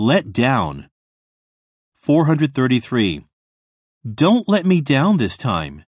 Let down. 433. Don't let me down this time.